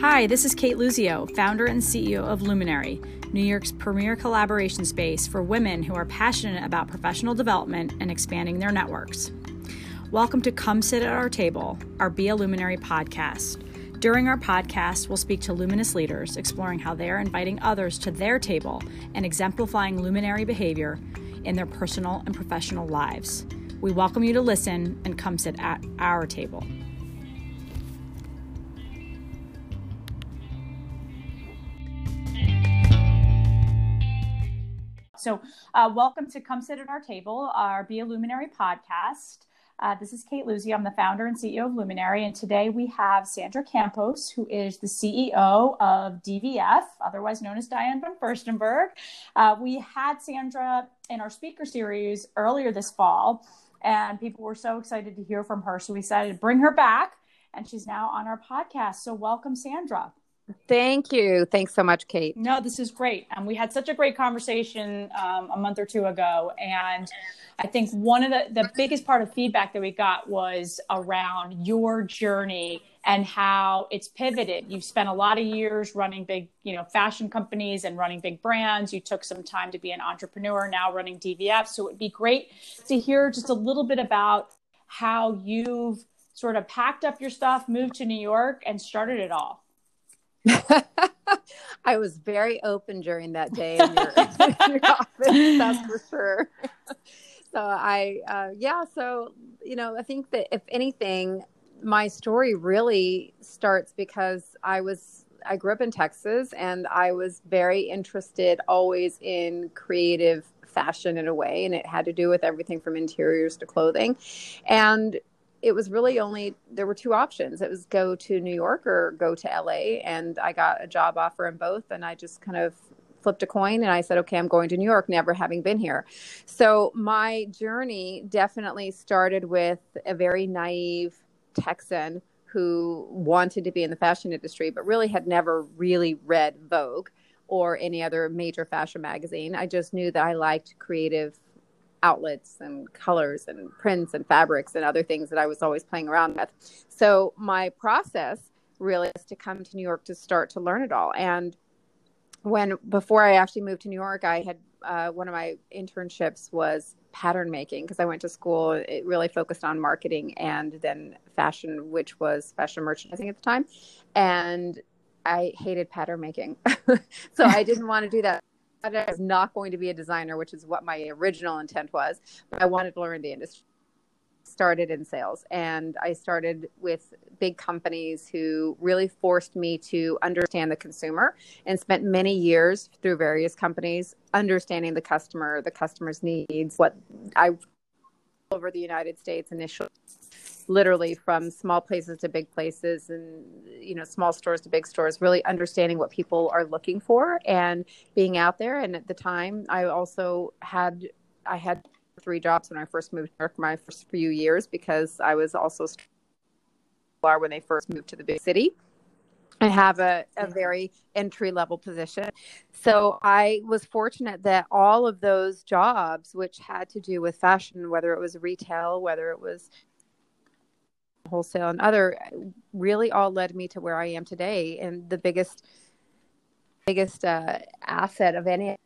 Hi, this is Cate Luzio, founder and CEO of Luminary, New York's premier collaboration space for women who are passionate about professional development and expanding their networks. Welcome to Come Sit at Our Table, our Be a Luminary podcast. During our podcast, we'll speak to luminous leaders, exploring how they are inviting others to their table and exemplifying luminary behavior in their personal and professional lives. We welcome you to listen and come sit at our table. So, uh, welcome to Come Sit at Our Table, our Be a Luminary podcast. Uh, this is Cate Luzio. I'm the founder and CEO of Luminary, and today we have Sandra Campos, who is the CEO of DVF, otherwise known as Diane von Furstenberg. Uh, we had Sandra in our speaker series earlier this fall, and people were so excited to hear from her, so we decided to bring her back, and she's now on our podcast. So, welcome, Sandra. Thank you. Thanks so much, Cate. No, this is great. And um, we had such a great conversation um, a month or two ago. And I think one of the, the biggest part of feedback that we got was around your journey and how it's pivoted. You've spent a lot of years running big, you know, fashion companies and running big brands. You took some time to be an entrepreneur, now running DVF. So it'd be great to hear just a little bit about how you've sort of packed up your stuff, moved to New York, and started it all. I was very open during that day in your, your office, that's for sure. so I, uh, yeah, so, you know, I think that if anything, my story really starts because I was, I grew up in Texas and I was very interested always in creative fashion in a way. And it had to do with everything from interiors to clothing. And it was really only there were two options. It was go to New York or go to LA, and I got a job offer in both, and I just kind of flipped a coin and I said, okay, I'm going to New York, never having been here. So my journey definitely started with a very naive Texan who wanted to be in the fashion industry, but really had never really read Vogue or any other major fashion magazine. I just knew that I liked creative outlets and colors and prints and fabrics and other things that I was always playing around with. So my process really is to come to New York to start to learn it all. And when before I actually moved to New York, I had uh, one of my internships was pattern making because I went to school. It really focused on marketing and then fashion, which was fashion merchandising at the time. And I hated pattern making. so I didn't want to do that I was not going to be a designer, which is what my original intent was. But I wanted to learn the industry. Started in sales, and I started with big companies who really forced me to understand the consumer, and spent many years through various companies understanding the customer, the customer's needs. What I over the United States initially literally from small places to big places and you know small stores to big stores really understanding what people are looking for and being out there. And at the time i also had i had three jobs when i first moved to New York my first few years because i was also bar when they first moved to the big city. I have a, a very entry level position. So I was fortunate that all of those jobs, which had to do with fashion, whether it was retail, whether it was wholesale and other really all led me to where I am today. And the biggest, biggest uh, asset of any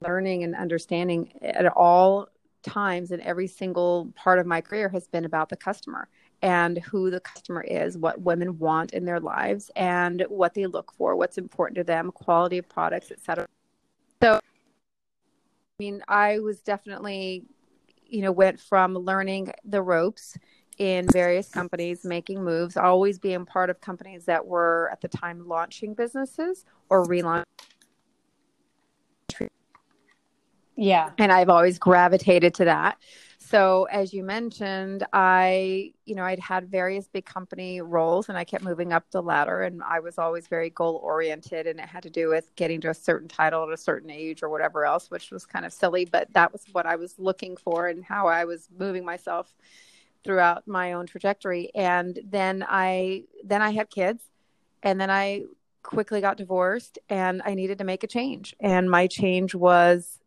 learning and understanding at all times in every single part of my career has been about the customer and who the customer is, what women want in their lives, and what they look for, what's important to them, quality of products, etc. So, I mean, I was definitely, you know, went from learning the ropes in various companies making moves, always being part of companies that were at the time launching businesses or relaunching. Yeah. And I've always gravitated to that. So as you mentioned, I, you know, I'd had various big company roles and I kept moving up the ladder and I was always very goal oriented and it had to do with getting to a certain title at a certain age or whatever else, which was kind of silly, but that was what I was looking for and how I was moving myself throughout my own trajectory and then i then i had kids and then i quickly got divorced and i needed to make a change and my change was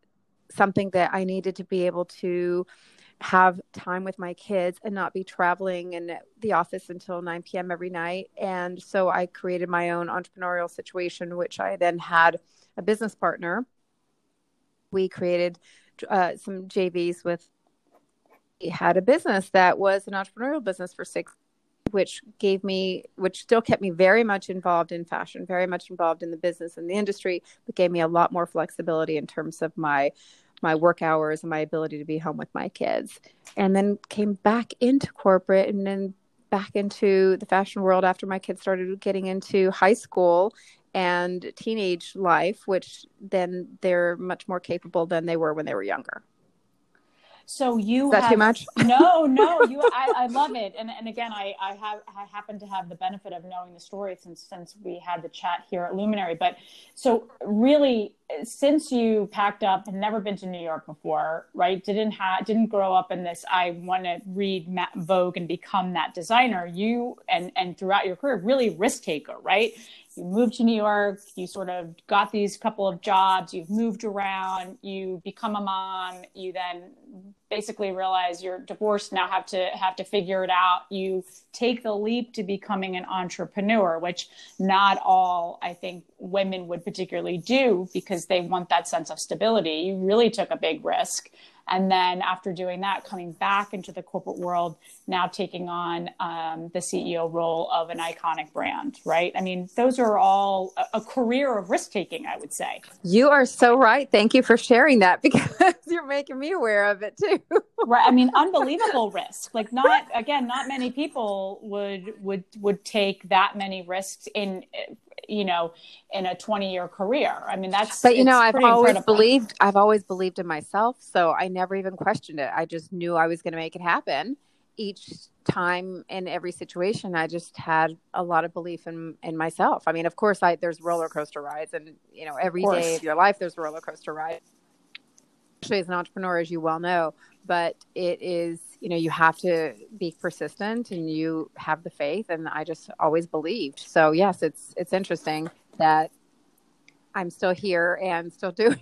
something that i needed to be able to have time with my kids and not be traveling in the office until 9 p.m. every night. And so I created my own entrepreneurial situation, which I then had a business partner. We created uh, some JVs with, had a business that was an entrepreneurial business for six which gave me which still kept me very much involved in fashion very much involved in the business and the industry but gave me a lot more flexibility in terms of my my work hours and my ability to be home with my kids. And then came back into corporate and then back into the fashion world after my kids started getting into high school and teenage life, which then they're much more capable than they were when they were younger. So you that have, too much? No, no, you. I, I love it, and and again, I I have I happen to have the benefit of knowing the story since since we had the chat here at Luminary. But so really, since you packed up and never been to New York before, right? Didn't have didn't grow up in this. I want to read Matt Vogue and become that designer. You and and throughout your career, really risk taker, right? you moved to New York, you sort of got these couple of jobs, you've moved around, you become a mom, you then basically realize you're divorced now have to have to figure it out. You take the leap to becoming an entrepreneur, which not all I think women would particularly do because they want that sense of stability. You really took a big risk and then after doing that coming back into the corporate world now taking on um, the ceo role of an iconic brand right? I mean those are all a, a career of risk taking i would say. You are so right. Thank you for sharing that because you're making me aware of it too. Right. I mean unbelievable risk. Like not again not many people would would would take that many risks in you know in a 20 year career. I mean that's but you know i've always incredible. believed i've always believed in myself so i never even questioned it. I just knew i was going to make it happen. Each time in every situation i just had a lot of belief in in myself. I mean of course i there's roller coaster rides and you know every of day of your life there's roller coaster rides. especially as an entrepreneur as you well know but it is you know you have to be persistent and you have the faith and i just always believed. So yes it's it's interesting that i'm still here and still doing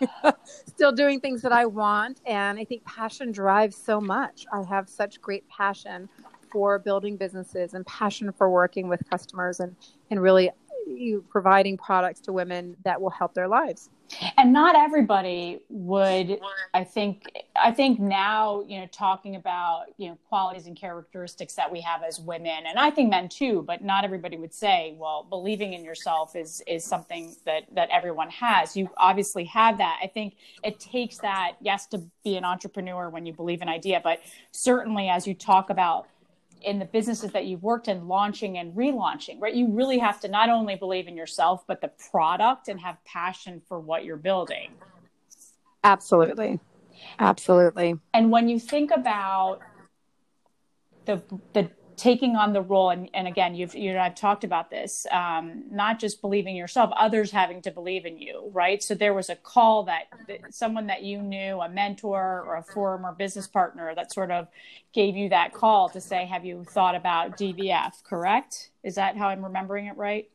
still doing things that i want. And i think passion drives so much. I have such great passion for building businesses and passion for working with customers and and really you providing products to women that will help their lives. And not everybody would i think i think now you know talking about you know qualities and characteristics that we have as women and i think men too but not everybody would say well believing in yourself is is something that that everyone has. You obviously have that. I think it takes that yes to be an entrepreneur when you believe an idea but certainly as you talk about in the businesses that you've worked in launching and relaunching right? You really have to not only believe in yourself but the product and have passion for what you're building. Absolutely. Absolutely. And when you think about the the taking on the role and, and again you've you know i've talked about this um, not just believing yourself others having to believe in you right? So there was a call that, that someone that you knew a mentor or a former business partner that sort of gave you that call to say have you thought about dvf correct? Is that how i'm remembering it right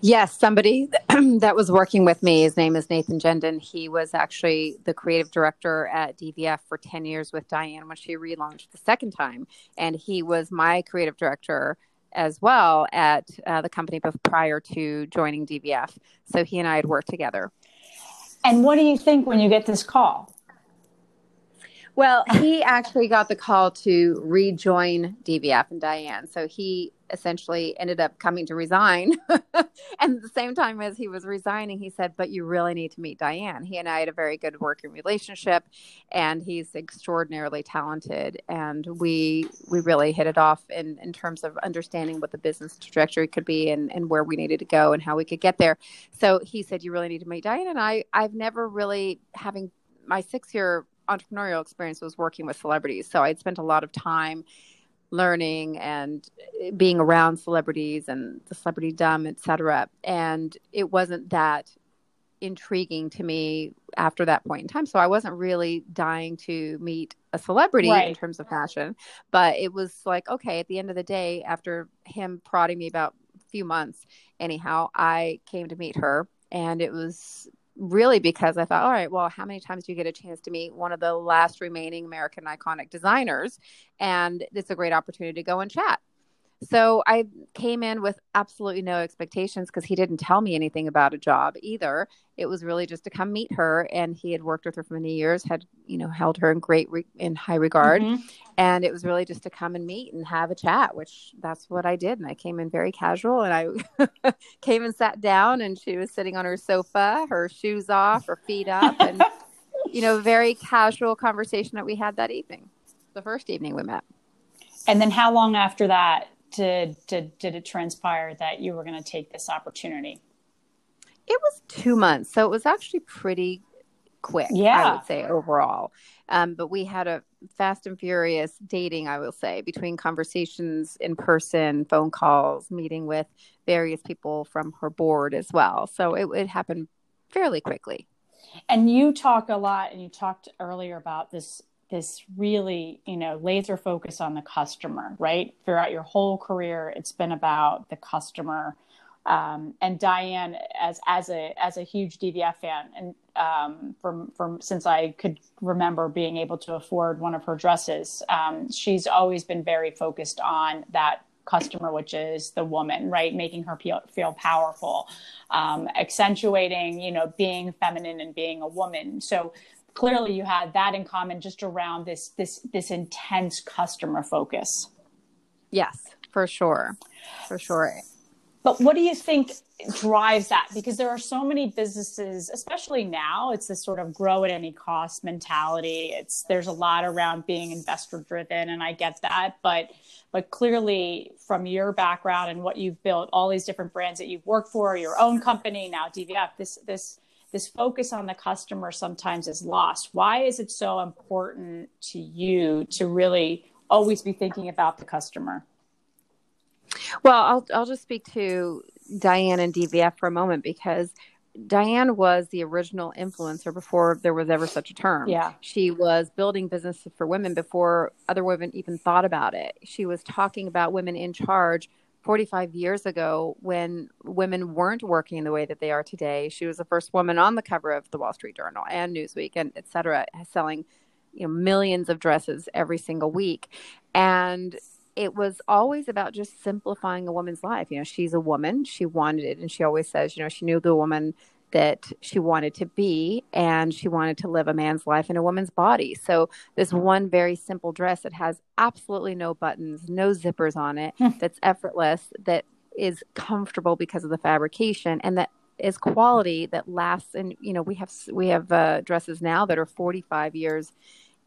Yes, somebody that was working with me, his name is Nathan Jenden. He was actually the creative director at DVF for 10 years with Diane when she relaunched the second time. And he was my creative director as well at uh, the company prior to joining DVF. So he and I had worked together. And what do you think when you get this call? Well, he actually got the call to rejoin DVF and Diane. So he essentially ended up coming to resign. and at the same time as he was resigning, he said, But you really need to meet Diane. He and I had a very good working relationship and he's extraordinarily talented. And we we really hit it off in, in terms of understanding what the business trajectory could be and, and where we needed to go and how we could get there. So he said, You really need to meet Diane. And I I've never really having my six year entrepreneurial experience was working with celebrities. So I'd spent a lot of time learning and being around celebrities and the celebrity dumb, etc. And it wasn't that intriguing to me after that point in time. So I wasn't really dying to meet a celebrity right. in terms of fashion, but it was like, okay, at the end of the day, after him prodding me about a few months, anyhow, I came to meet her and it was really because I thought, all right, well, how many times do you get a chance to meet one of the last remaining American iconic designers? And it's a great opportunity to go and chat. So I came in with absolutely no expectations because he didn't tell me anything about a job either. It was really just to come meet her, and he had worked with her for many years, had you know held her in great re- in high regard, mm-hmm. and it was really just to come and meet and have a chat, which that's what I did. And I came in very casual, and I came and sat down, and she was sitting on her sofa, her shoes off, her feet up, and you know, very casual conversation that we had that evening, the first evening we met. And then, how long after that did did did it transpire that you were going to take this opportunity? It was two months, so it was actually pretty quick. Yeah, I would say overall. Um, but we had a fast and furious dating, I will say, between conversations in person, phone calls, meeting with various people from her board as well. So it, it happened fairly quickly. And you talk a lot, and you talked earlier about this this really, you know, laser focus on the customer, right? Throughout your whole career, it's been about the customer. Um, and Diane, as as a as a huge DVF fan, and um, from from since I could remember being able to afford one of her dresses, um, she's always been very focused on that customer, which is the woman, right? Making her feel, feel powerful, um, accentuating, you know, being feminine and being a woman. So clearly you had that in common just around this this this intense customer focus. Yes for sure. For sure. But what do you think drives that? Because there are so many businesses especially now it's this sort of grow at any cost mentality. It's there's a lot around being investor driven and i get that. But but clearly from your background and what you've built all these different brands that you've worked for your own company now dvf this this this focus on the customer sometimes is lost. Why is it so important to you to really always be thinking about the customer? Well, I'll I'll just speak to Diane and DVF for a moment because Diane was the original influencer before there was ever such a term. Yeah. She was building businesses for women before other women even thought about it. She was talking about women in charge 45 years ago when women weren't working the way that they are today. She was the first woman on the cover of the Wall Street Journal and Newsweek and et cetera, selling you know millions of dresses every single week. And it was always about just simplifying a woman's life. You know, she's a woman, she wanted it, and she always says, you know, she knew the woman that she wanted to be and she wanted to live a man's life in a woman's body. So this one very simple dress that has absolutely no buttons, no zippers on it, hmm. that's effortless, that is comfortable because of the fabrication and that is quality that lasts and you know we have we have uh, dresses now that are 45 years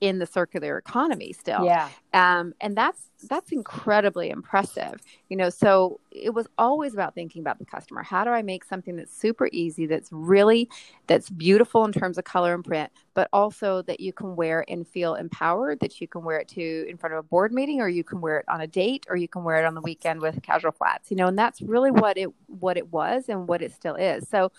in the circular economy still. Yeah. Um, and that's that's incredibly impressive. You know, so it was always about thinking about the customer. How do I make something that's super easy, that's really that's beautiful in terms of color and print, but also that you can wear and feel empowered, that you can wear it to in front of a board meeting or you can wear it on a date or you can wear it on the weekend with casual flats. You know, and that's really what it what it was and what it still is. So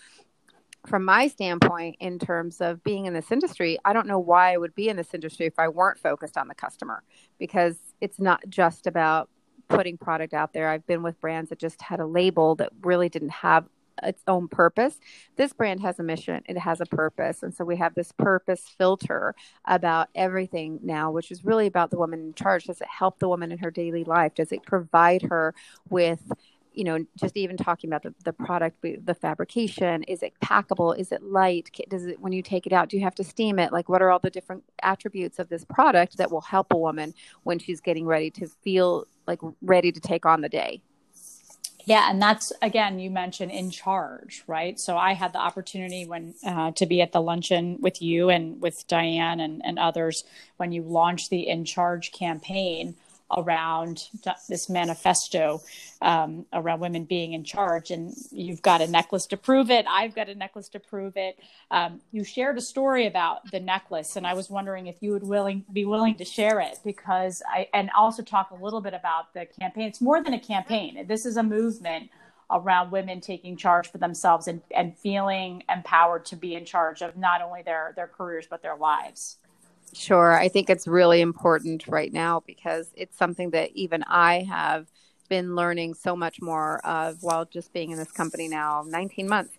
from my standpoint, in terms of being in this industry, I don't know why I would be in this industry if I weren't focused on the customer because it's not just about putting product out there. I've been with brands that just had a label that really didn't have its own purpose. This brand has a mission, it has a purpose. And so we have this purpose filter about everything now, which is really about the woman in charge. Does it help the woman in her daily life? Does it provide her with you know, just even talking about the, the product, the fabrication, is it packable? Is it light? Does it, when you take it out, do you have to steam it? Like, what are all the different attributes of this product that will help a woman when she's getting ready to feel like ready to take on the day? Yeah, and that's again, you mentioned in charge, right? So I had the opportunity when uh, to be at the luncheon with you and with Diane and, and others when you launched the In Charge campaign around this manifesto um, around women being in charge. And you've got a necklace to prove it. I've got a necklace to prove it. Um, you shared a story about the necklace, and I was wondering if you would willing be willing to share it because I and also talk a little bit about the campaign. It's more than a campaign. This is a movement around women taking charge for themselves and, and feeling empowered to be in charge of not only their their careers but their lives. Sure. I think it's really important right now because it's something that even I have been learning so much more of while just being in this company now 19 months.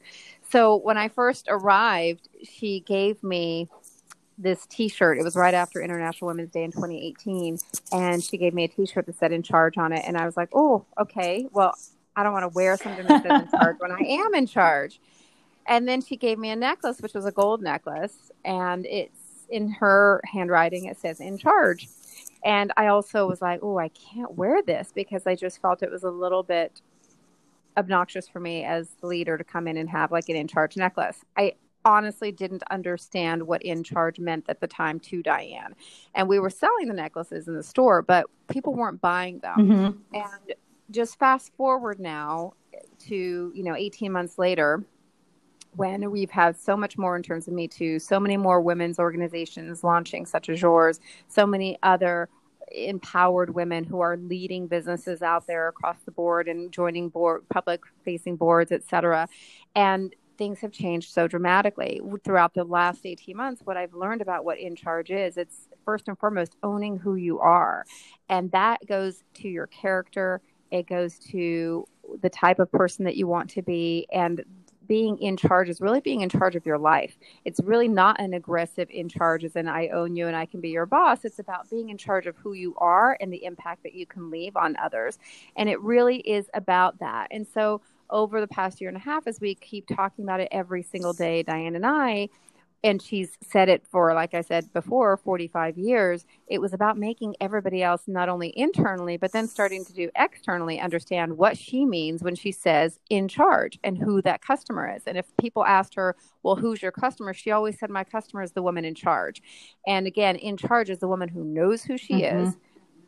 So when I first arrived, she gave me this t-shirt. It was right after International Women's Day in 2018 and she gave me a t-shirt that said in charge on it and I was like, "Oh, okay. Well, I don't want to wear something that says in charge when I am in charge." And then she gave me a necklace which was a gold necklace and it's in her handwriting it says in charge. And I also was like, "Oh, I can't wear this because I just felt it was a little bit obnoxious for me as the leader to come in and have like an in charge necklace. I honestly didn't understand what in charge meant at the time to Diane. And we were selling the necklaces in the store, but people weren't buying them. Mm-hmm. And just fast forward now to, you know, 18 months later, when we've had so much more in terms of Me Too, so many more women's organizations launching, such as yours, so many other empowered women who are leading businesses out there across the board and joining board public facing boards, et cetera. And things have changed so dramatically throughout the last 18 months. What i've learned about what in charge is it's first and foremost owning who you are. And that goes to your character. It goes to the type of person that you want to be. And being in charge is really being in charge of your life. It's really not an aggressive in charge as in I own you and I can be your boss. It's about being in charge of who you are and the impact that you can leave on others. And it really is about that. And so over the past year and a half, as we keep talking about it every single day, Diane and I, and she's said it for, like I said before, 45 years, it was about making everybody else not only internally, but then starting to do externally understand what she means when she says in charge and who that customer is. And if people asked her, well, who's your customer? She always said, my customer is the woman in charge. And again, in charge is the woman who knows who she mm-hmm. is,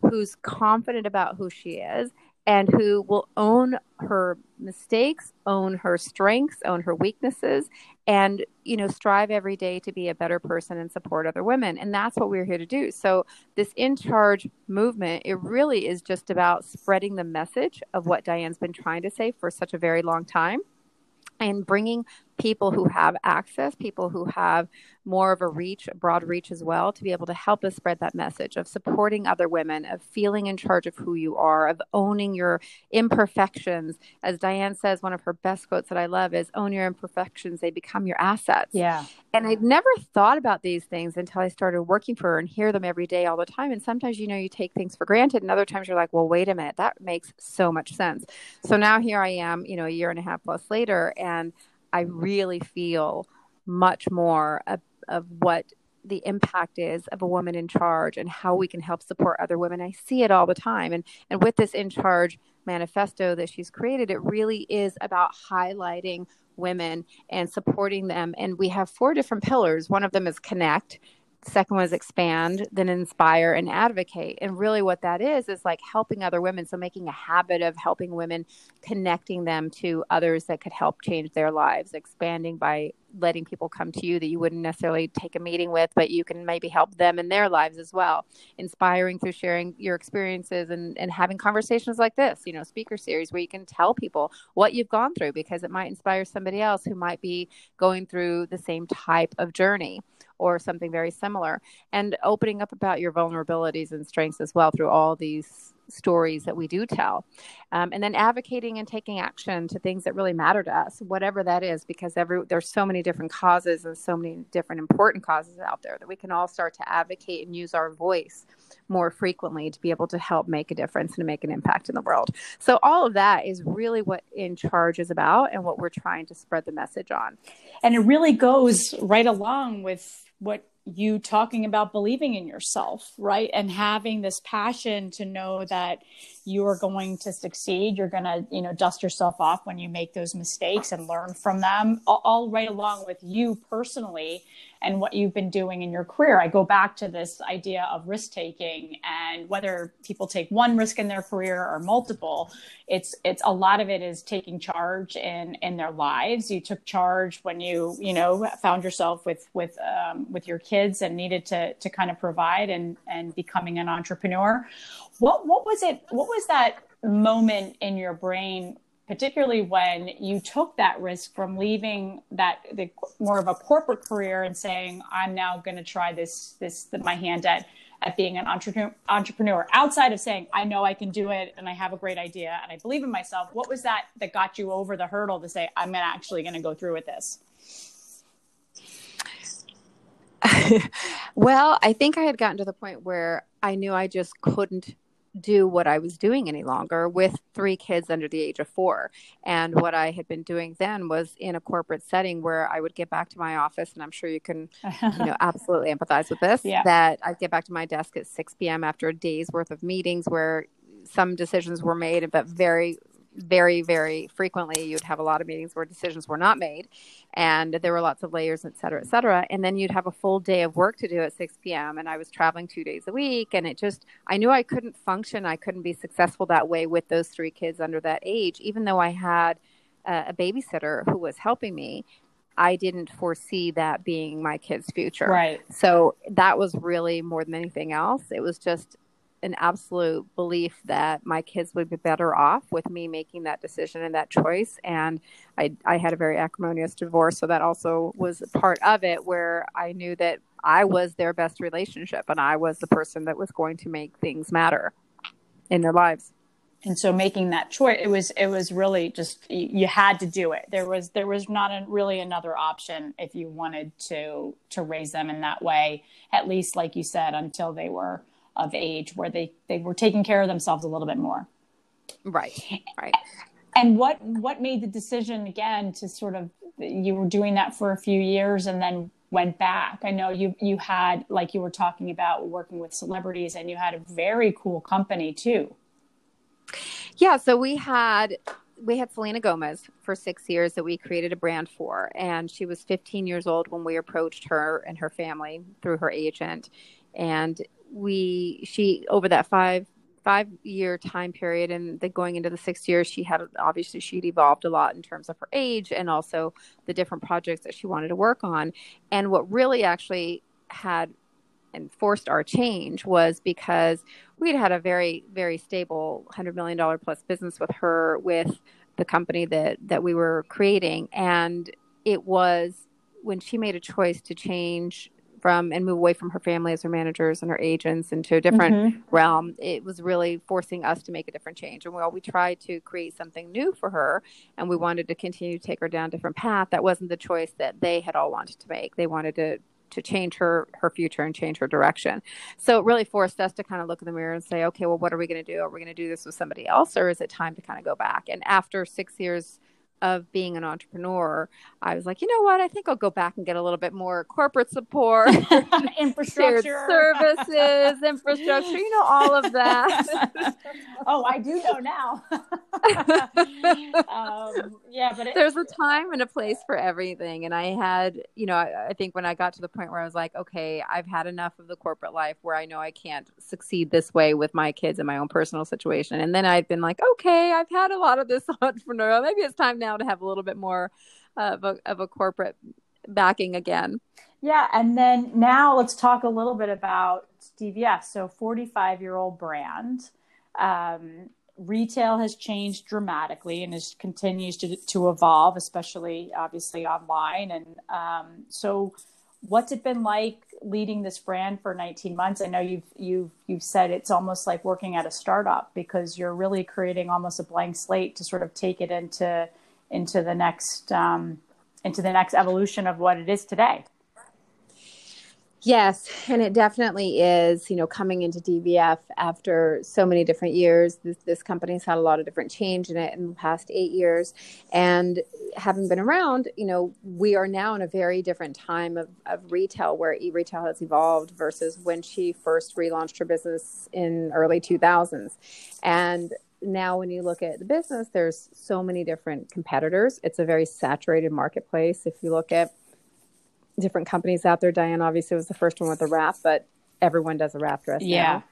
who's confident about who she is, and who will own her mistakes, own her strengths, own her weaknesses, and you know strive every day to be a better person and support other women. And that's what we're here to do. So this in charge movement, it really is just about spreading the message of what Diane's been trying to say for such a very long time and bringing people who have access, people who have more of a reach, a broad reach as well, to be able to help us spread that message of supporting other women, of feeling in charge of who you are, of owning your imperfections. As Diane says, one of her best quotes that I love is own your imperfections, they become your assets. Yeah. And I'd never thought about these things until I started working for her and hear them every day all the time. And sometimes, you know, you take things for granted, and other times you're like, well, wait a minute, that makes so much sense. So now here I am, you know, a year and a half plus later, and I really feel much more of, of what the impact is of a woman in charge and how we can help support other women. I see it all the time. And, and with this in charge manifesto that she's created, it really is about highlighting women and supporting them. And we have four different pillars. One of them is connect, second one is expand then inspire and advocate. And really what that is is like helping other women. So making a habit of helping women connecting them to others that could help change their lives. Expanding by letting people come to you that you wouldn't necessarily take a meeting with, but you can maybe help them in their lives as well. Inspiring through sharing your experiences and, and having conversations like this, you know, speaker series where you can tell people what you've gone through because it might inspire somebody else who might be going through the same type of journey or something very similar and opening up about your vulnerabilities and strengths as well through all these stories that we do tell um, and then advocating and taking action to things that really matter to us whatever that is because every there's so many different causes and so many different important causes out there that we can all start to advocate and use our voice more frequently to be able to help make a difference and to make an impact in the world. So all of that is really what in charge is about and what we're trying to spread the message on. And it really goes right along with what you talking about believing in yourself, right? And having this passion to know that you are going to succeed. You're going to, you know, dust yourself off when you make those mistakes and learn from them, all, all right along with you personally and what you've been doing in your career. I go back to this idea of risk taking and whether people take one risk in their career or multiple, it's it's a lot of it is taking charge in in their lives. You took charge when you you know found yourself with with um, with your kids and needed to to kind of provide and and becoming an entrepreneur. What what was it? What was that moment in your brain particularly when you took that risk from leaving that the more of a corporate career and saying i'm now going to try this this my hand at at being an entrepreneur, entrepreneur outside of saying, I know I can do it and I have a great idea and I believe in myself? What was that that got you over the hurdle to say, I'm actually going to go through with this? well, I think I had gotten to the point where I knew I just couldn't do what I was doing any longer with three kids under the age of four. And what I had been doing then was in a corporate setting where I would get back to my office, and I'm sure you can, you know, absolutely empathize with this. Yeah. That I'd get back to my desk at 6 p.m. after a day's worth of meetings where some decisions were made, but very very, very frequently you'd have a lot of meetings where decisions were not made and there were lots of layers, et cetera, et cetera. And then you'd have a full day of work to do at 6 p.m. And I was traveling two days a week. And it just, I knew I couldn't function. I couldn't be successful that way with those three kids under that age, even though I had a, a babysitter who was helping me. I didn't foresee that being my kid's future. Right. So that was really more than anything else. It was just an absolute belief that my kids would be better off with me making that decision and that choice. And I, I had a very acrimonious divorce, so that also was part of it where I knew that I was their best relationship and I was the person that was going to make things matter in their lives. And so making that choice, it was it was really just you had to do it. There was there was not a, really another option if you wanted to to raise them in that way. At least, like you said, until they were of age where they they were taking care of themselves a little bit more. Right right. And what what made the decision again to sort of you were doing that for a few years and then went back? I know you you had like you were talking about working with celebrities and you had a very cool company too. Yeah so we had we had Selena Gomez for six years that we created a brand for, and she was 15 years old when we approached her and her family through her agent. And we she over that five five year time period and the going into the sixth year she had obviously she'd evolved a lot in terms of her age and also the different projects that she wanted to work on. And what really actually had and forced our change was because we'd had a very very stable 100 million dollar plus business with her with the company that that we were creating. And it was when she made a choice to change from and move away from her family as her managers and her agents into a different mm-hmm. realm, it was really forcing us to make a different change. And while we tried to create something new for her and we wanted to continue to take her down a different path, that wasn't the choice that they had all wanted to make. They wanted to to change her her future and change her direction. So it really forced us to kind of look in the mirror and say, okay, well, what are we going to do? Are we going to do this with somebody else, or is it time to kind of go back? And after six years of being an entrepreneur, I was like, you know what? I think I'll go back and get a little bit more corporate support, infrastructure, services, infrastructure, you know, all of that. oh, I do know now. um, yeah, but it, there's a time and a place for everything. And I had, you know, I, I think when I got to the point where I was like, okay, I've had enough of the corporate life where I know I can't succeed this way with my kids and my own personal situation. And then I'd been like, okay, I've had a lot of this entrepreneurial. Maybe it's time now to have a little bit more of a, of a corporate backing again. Yeah, and then now let's talk a little bit about DVF. So, 45 year old brand. Um, retail has changed dramatically and is continues to to evolve, especially obviously online. And um, so, what's it been like leading this brand for 19 months? I know you've you've you've said it's almost like working at a startup because you're really creating almost a blank slate to sort of take it into into the next um, into the next evolution of what it is today. Yes, and it definitely is. You know, coming into DVF after so many different years, this, this company's had a lot of different change in it in the past eight years. And having been around, you know, we are now in a very different time of, of retail where e retail has evolved versus when she first relaunched her business in early 2000s. And now when you look at the business there's so many different competitors. It's a very saturated marketplace. If you look at different companies out there diane obviously was the first one with the wrap but everyone does a wrap dress yeah. now.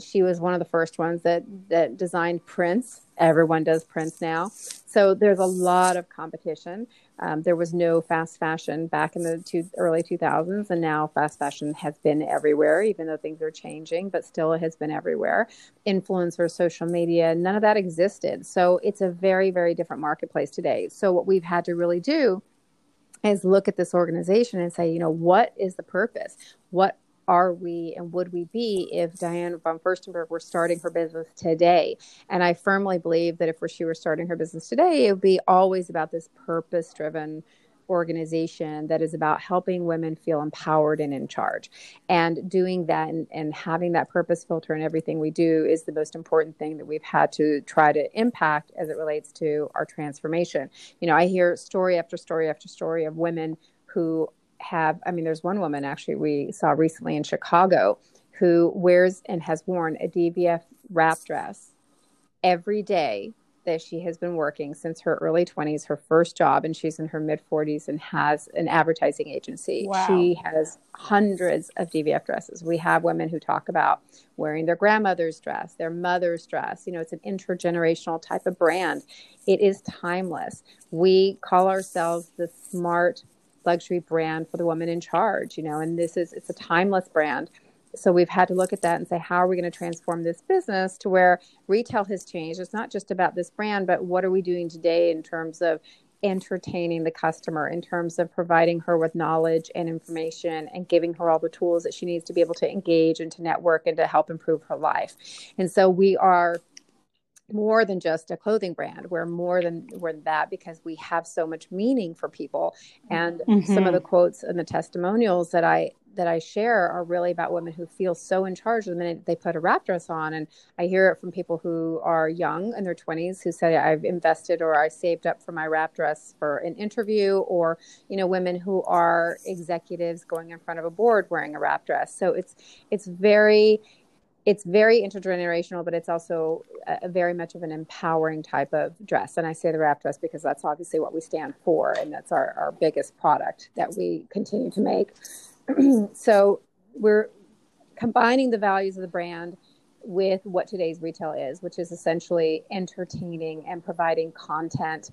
She was one of the first ones that that designed prints everyone does prints now so there's a lot of competition um, there was no fast fashion back in the two, early 2000s, and now fast fashion has been everywhere, even though things are changing, but still it has been everywhere. Influencers, social media, none of that existed. So it's a very, very different marketplace today. So what we've had to really do is look at this organization and say, you know, what is the purpose? What are we and would we be if Diane von Furstenberg were starting her business today? And I firmly believe that if she were starting her business today, it would be always about this purpose driven organization that is about helping women feel empowered and in charge. And doing that and, and having that purpose filter in everything we do is the most important thing that we've had to try to impact as it relates to our transformation. You know, I hear story after story after story of women who have, I mean, there's one woman actually we saw recently in Chicago who wears and has worn a DVF wrap dress every day that she has been working since her early 20s, her first job, and she's in her mid 40s and has an advertising agency. Wow. She has hundreds of DVF dresses. We have women who talk about wearing their grandmother's dress, their mother's dress. You know, it's an intergenerational type of brand. It is timeless. We call ourselves the smart luxury brand for the woman in charge, you know, and this is it's a timeless brand. So we've had to look at that and say how are we going to transform this business to where retail has changed? It's not just about this brand but what are we doing today in terms of entertaining the customer in terms of providing her with knowledge and information and giving her all the tools that she needs to be able to engage and to network and to help improve her life. And so we are more than just a clothing brand we're more than we're that because we have so much meaning for people and mm-hmm. some of the quotes and the testimonials that i that I share are really about women who feel so in charge the minute they put a wrap dress on. And I hear it from people who are young in their 20s who say, I've invested or I saved up for my wrap dress for an interview, or, you know, women who are executives going in front of a board wearing a wrap dress. So it's, it's very, it's very intergenerational, but it's also a, a, very much of an empowering type of dress. And I say the wrap dress because that's obviously what we stand for, and that's our, our biggest product that we continue to make. so we're combining the values of the brand with what today's retail is, which is essentially entertaining and providing content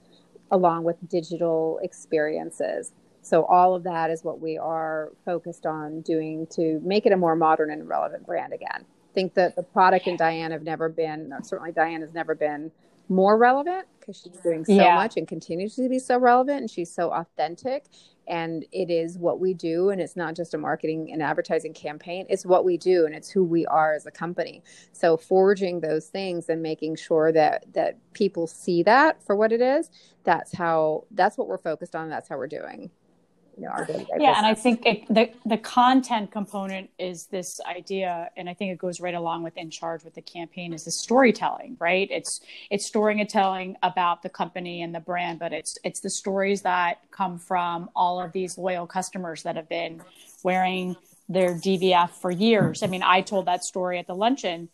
along with digital experiences. So all of that is what we are focused on doing to make it a more modern and relevant brand again. I think that the product and Diane have never been, uh, certainly Diane has never been more relevant because she's doing so yeah. much and continues to be so relevant and she's so authentic. And it is what we do and it's not just a marketing and advertising campaign. It's what we do and it's who we are as a company. So forging those things and making sure that that people see that for what it is that's how that's what we're focused on that's how we're doing you know, our day-to-day yeah business. and i think it, the the content component is this idea and i think it goes right along with in charge with the campaign is the storytelling right it's it's storing and telling about the company and the brand but it's it's the stories that come from all of these loyal customers that have been wearing their dvf for years i mean i told that story at the luncheon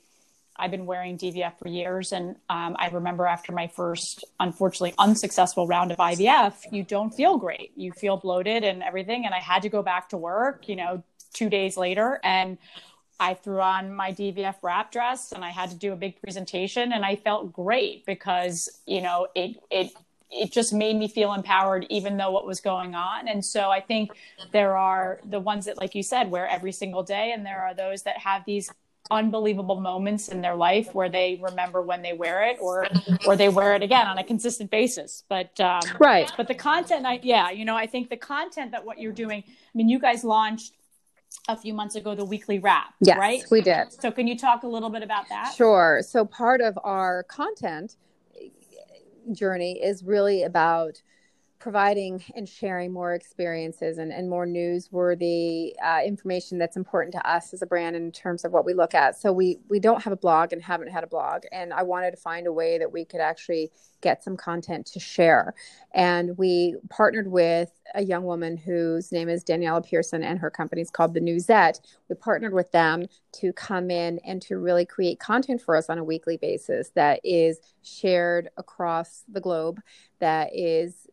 I've been wearing DVF for years. And um, I remember after my first, unfortunately, unsuccessful round of IVF, you don't feel great. You feel bloated and everything. And I had to go back to work, you know, two days later. And I threw on my DVF wrap dress and I had to do a big presentation. And I felt great because, you know, it, it, it just made me feel empowered even though what was going on and so i think there are the ones that like you said wear every single day and there are those that have these unbelievable moments in their life where they remember when they wear it or or they wear it again on a consistent basis. But um, right. but the content I, yeah you know i think the content that what you're doing i mean you guys launched a few months ago the weekly wrap yes, right? we did. So can you talk a little bit about that? Sure. So part of our content journey is really about providing and sharing more experiences and, and more newsworthy uh, information that's important to us as a brand in terms of what we look at. So we we don't have a blog and haven't had a blog, and I wanted to find a way that we could actually get some content to share. And we partnered with a young woman whose name is Daniella Pearson, and her company is called The Newsette. We partnered with them to come in and to really create content for us on a weekly basis that is shared across the globe, that is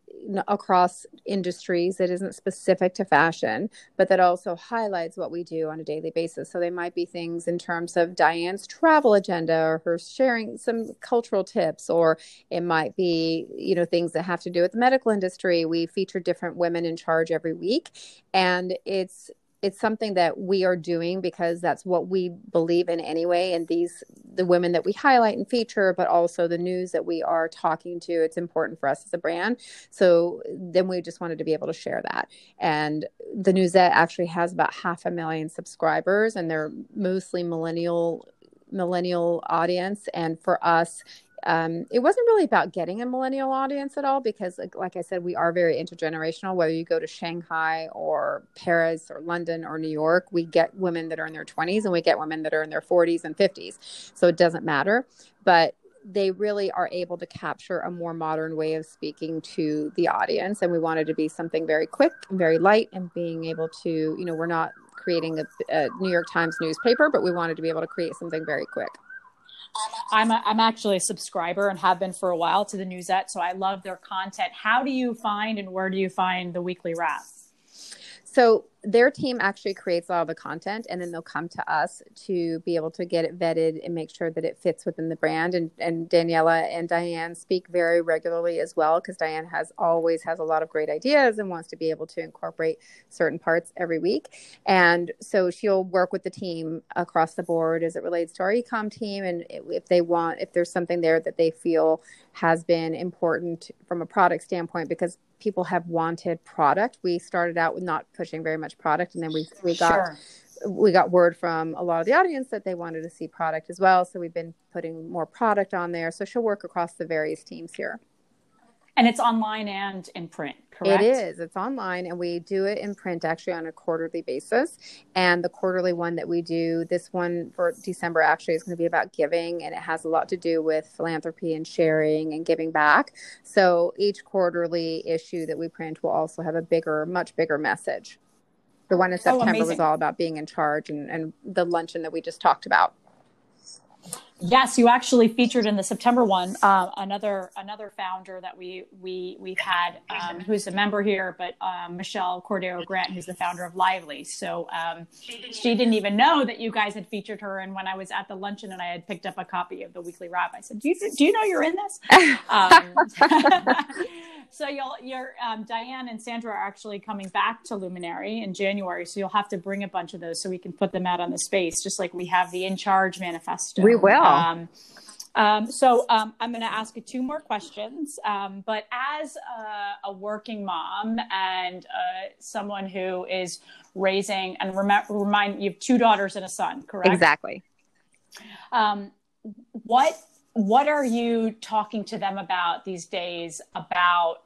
across industries that isn't specific to fashion, but that also highlights what we do on a daily basis. So they might be things in terms of Diane's travel agenda or her sharing some cultural tips, or it might be, you know, things that have to do with the medical industry. We feature different women in charge every week. And it's it's something that we are doing because that's what we believe in anyway. And these the women that we highlight and feature but also the news that we are talking to it's important for us as a brand. So then we just wanted to be able to share that. And the newsette actually has about half a million subscribers and they're mostly millennial millennial audience. And for us um, it wasn't really about getting a millennial audience at all because like, like, i said we are very intergenerational whether you go to shanghai or paris or london or new york we get women that are in their 20s and we get women that are in their 40s and 50s so it doesn't matter. But they really are able to capture a more modern way of speaking to the audience. And we wanted to be something very quick and very light and being able to you know we're not creating a, a new york times newspaper but we wanted to be able to create something very quick I'm a, I'm actually a subscriber and have been for a while to the Newsette, so I love their content. How do you find and where do you find the weekly wrap? So their team actually creates all the content and then they'll come to us to be able to get it vetted and make sure that it fits within the brand and, and Daniella and diane speak very regularly as well because diane has always has a lot of great ideas and wants to be able to incorporate certain parts every week and so she'll work with the team across the board as it relates to our ecom team and if they want if there's something there that they feel has been important from a product standpoint because people have wanted product. We started out with not pushing very much product, and then we we got sure. we got word from a lot of the audience that they wanted to see product as well. So we've been putting more product on there. So she'll work across the various teams here. And it's online and in print, correct? It is. It's online, and we do it in print actually on a quarterly basis. And the quarterly one that we do, this one for December actually is going to be about giving, and it has a lot to do with philanthropy and sharing and giving back. So each quarterly issue that we print will also have a bigger, much bigger message. The one in oh, September oh, was all about being in charge and, and the luncheon that we just talked about. Yes, you actually featured in the September one uh, another another founder that we we we've had um, who's a member here, but um, Michelle Cordero Grant, who's the founder of Lively. So um, she didn't even know that you guys had featured her. And when I was at the luncheon and I had picked up a copy of the Weekly Wrap, I said, "Do you do you know you're in this?" So you'll your um, Diane and Sandra are actually coming back to Luminary in January, so you'll have to bring a bunch of those so we can put them out on the space, just like we have the In Charge manifesto. We will. Um, um, so um, I'm going to ask you two more questions. Um, but as a, a, working mom and uh, someone who is raising and rem- remind you have two daughters and a son, correct? Exactly. Um, what what are you talking to them about these days about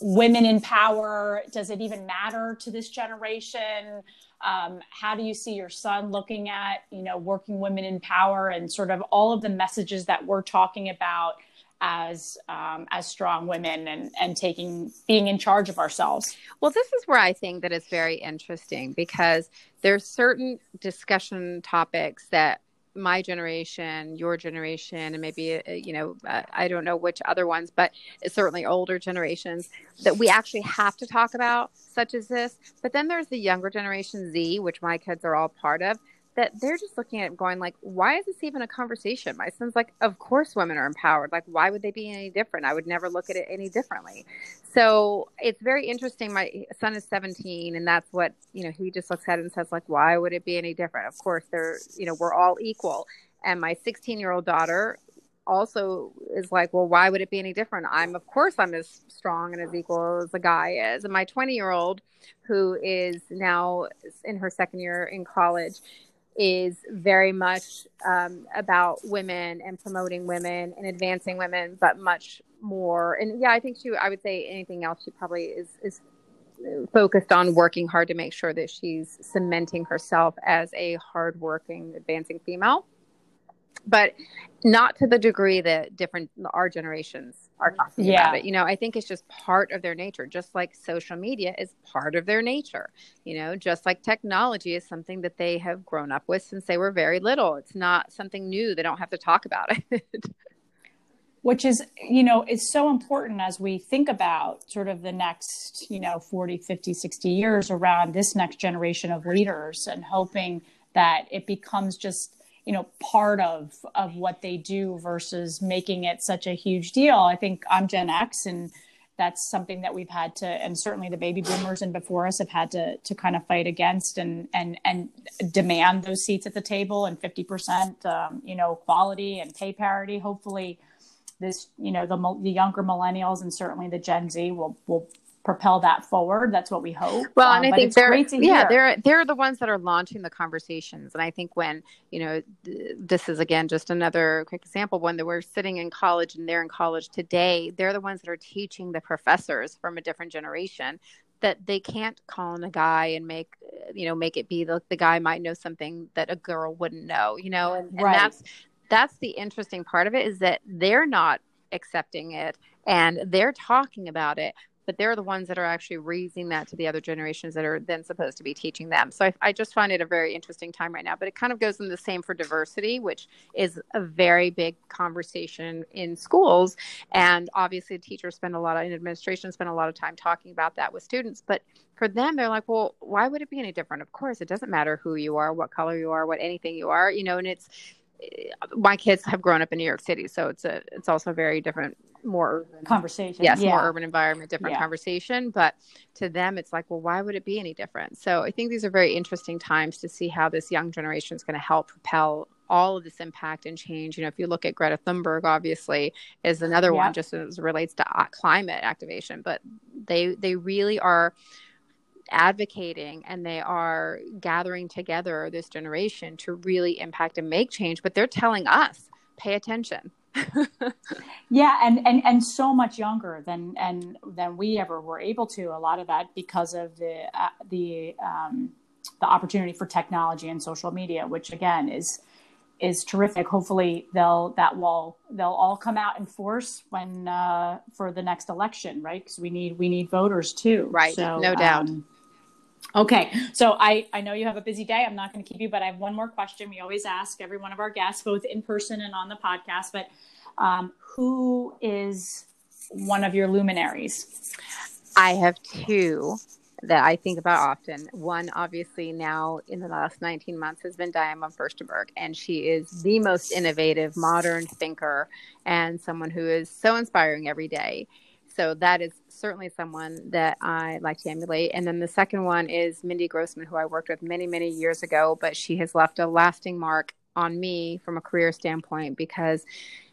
women in power? Does it even matter to this generation? Um, how do you see your son looking at, you know, working women in power and sort of all of the messages that we're talking about as um, as strong women and and taking being in charge of ourselves? Well, this is where I think that it's very interesting because there's certain discussion topics that my generation, your generation, and maybe uh, you know uh, I don't know which other ones, but certainly older generations that we actually have to talk about, such as this. But then there's the younger generation Z, which my kids are all part of, that they're just looking at it going like why is this even a conversation? My son's like of course women are empowered. Like why would they be any different? I would never look at it any differently. So it's very interesting. My son is 17 and that's what you know he just looks at it and says like why would it be any different? Of course they're you know we're all equal. And my 16 year old daughter also is like well why would it be any different? I'm of course i'm as strong and as equal as a guy is. And my 20 year old who is now in her second year in college is very much um, about women and promoting women and advancing women, but much more. And yeah, I think she. I would say anything else. She probably is is focused on working hard to make sure that she's cementing herself as a hardworking, advancing female but not to the degree that different our generations are talking yeah. about it. You know, I think it's just part of their nature, just like social media is part of their nature. You know, just like technology is something that they have grown up with since they were very little. It's not something new. They don't have to talk about it. Which is, you know, it's so important as we think about sort of the next, you know, 40, 50, 60 years around this next generation of leaders and hoping that it becomes just you know part of of what they do versus making it such a huge deal i think i'm gen x and that's something that we've had to, and certainly the baby boomers and before us have had to to kind of fight against and and and demand those seats at the table and fifty percent, um, you know, quality and pay parity. Hopefully, this you know the the younger millennials and certainly the Gen Z will will propel that forward. That's what we hope. Well, um, and I think they're yeah they're they're the ones that are launching the conversations. And I think when you know th- this is again just another quick example when they were sitting in college and they're in college today, they're the ones that are teaching the professors from a different generation that they can't call in a guy and make you know make it be the, the guy might know something that a girl wouldn't know you know and, and right. that's that's the interesting part of it is that they're not accepting it and they're talking about it but they're the ones that are actually raising that to the other generations that are then supposed to be teaching them. So I, I, just find it a very interesting time right now. But it kind of goes in the same for diversity, which is a very big conversation in schools. And obviously, teachers spend a lot of, in administration, spend a lot of time talking about that with students. But for them, they're like, well, why would it be any different? Of course, it doesn't matter who you are, what color you are, what anything you are, you know, and it's, eh, my kids have grown up in New York City, so it's a it's also a very different, more urban, conversation. Yes, yeah. more urban environment, different yeah. conversation. But to them, it's like, well, why would it be any different? So I think these are very interesting times to see how this young generation is going to help propel all of this impact and change. You know, if you look at Greta Thunberg, obviously is another one just as it relates to uh, climate activation, but they they really are advocating and they are gathering together this generation to really impact and make change but they're telling us pay attention yeah and, and and so much younger than and than we ever were able to a lot of that because of the uh, the um, the opportunity for technology and social media which again is is terrific. Hopefully they'll that will they'll all come out in force when uh, for the next election right? Because we need we need voters too. Right so, no doubt. um, Okay, so I, I know you have a busy day. I'm not going to keep you, but I have one more question. We always ask every one of our guests, both in person and on the podcast, but um, who is one of your luminaries? I have two that I think about often. One, obviously, now in the last 19 months has been Diane von Furstenberg, and she is the most innovative, modern thinker and someone who is so inspiring every day so that is certainly someone that I like to emulate. And then the second one is Mindy Grossman, who I worked with many, many years ago, but she has left a lasting mark on me from a career standpoint because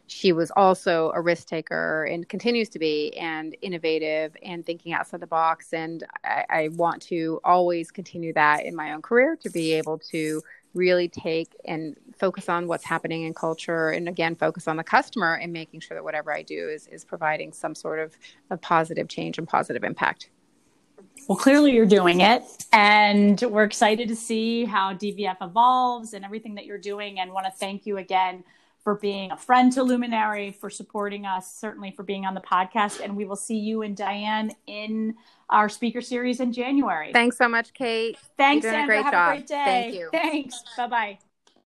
she was also a risk taker and continues to be and innovative and thinking outside the box and I, I, want to always continue that in my own career to be able to really take and focus on what's happening in culture and again focus on the customer and making sure that whatever i do is is providing some sort of a positive change and positive impact. Well clearly you're doing it and we're excited to see how dvf evolves and everything that you're doing and want to thank you again for being a friend to luminary for supporting us certainly for being on the podcast. And we will see you and diane in our speaker series in january. Thanks so much Cate. Thanks Sandra. have job. a great day thank you. Thanks. Bye-bye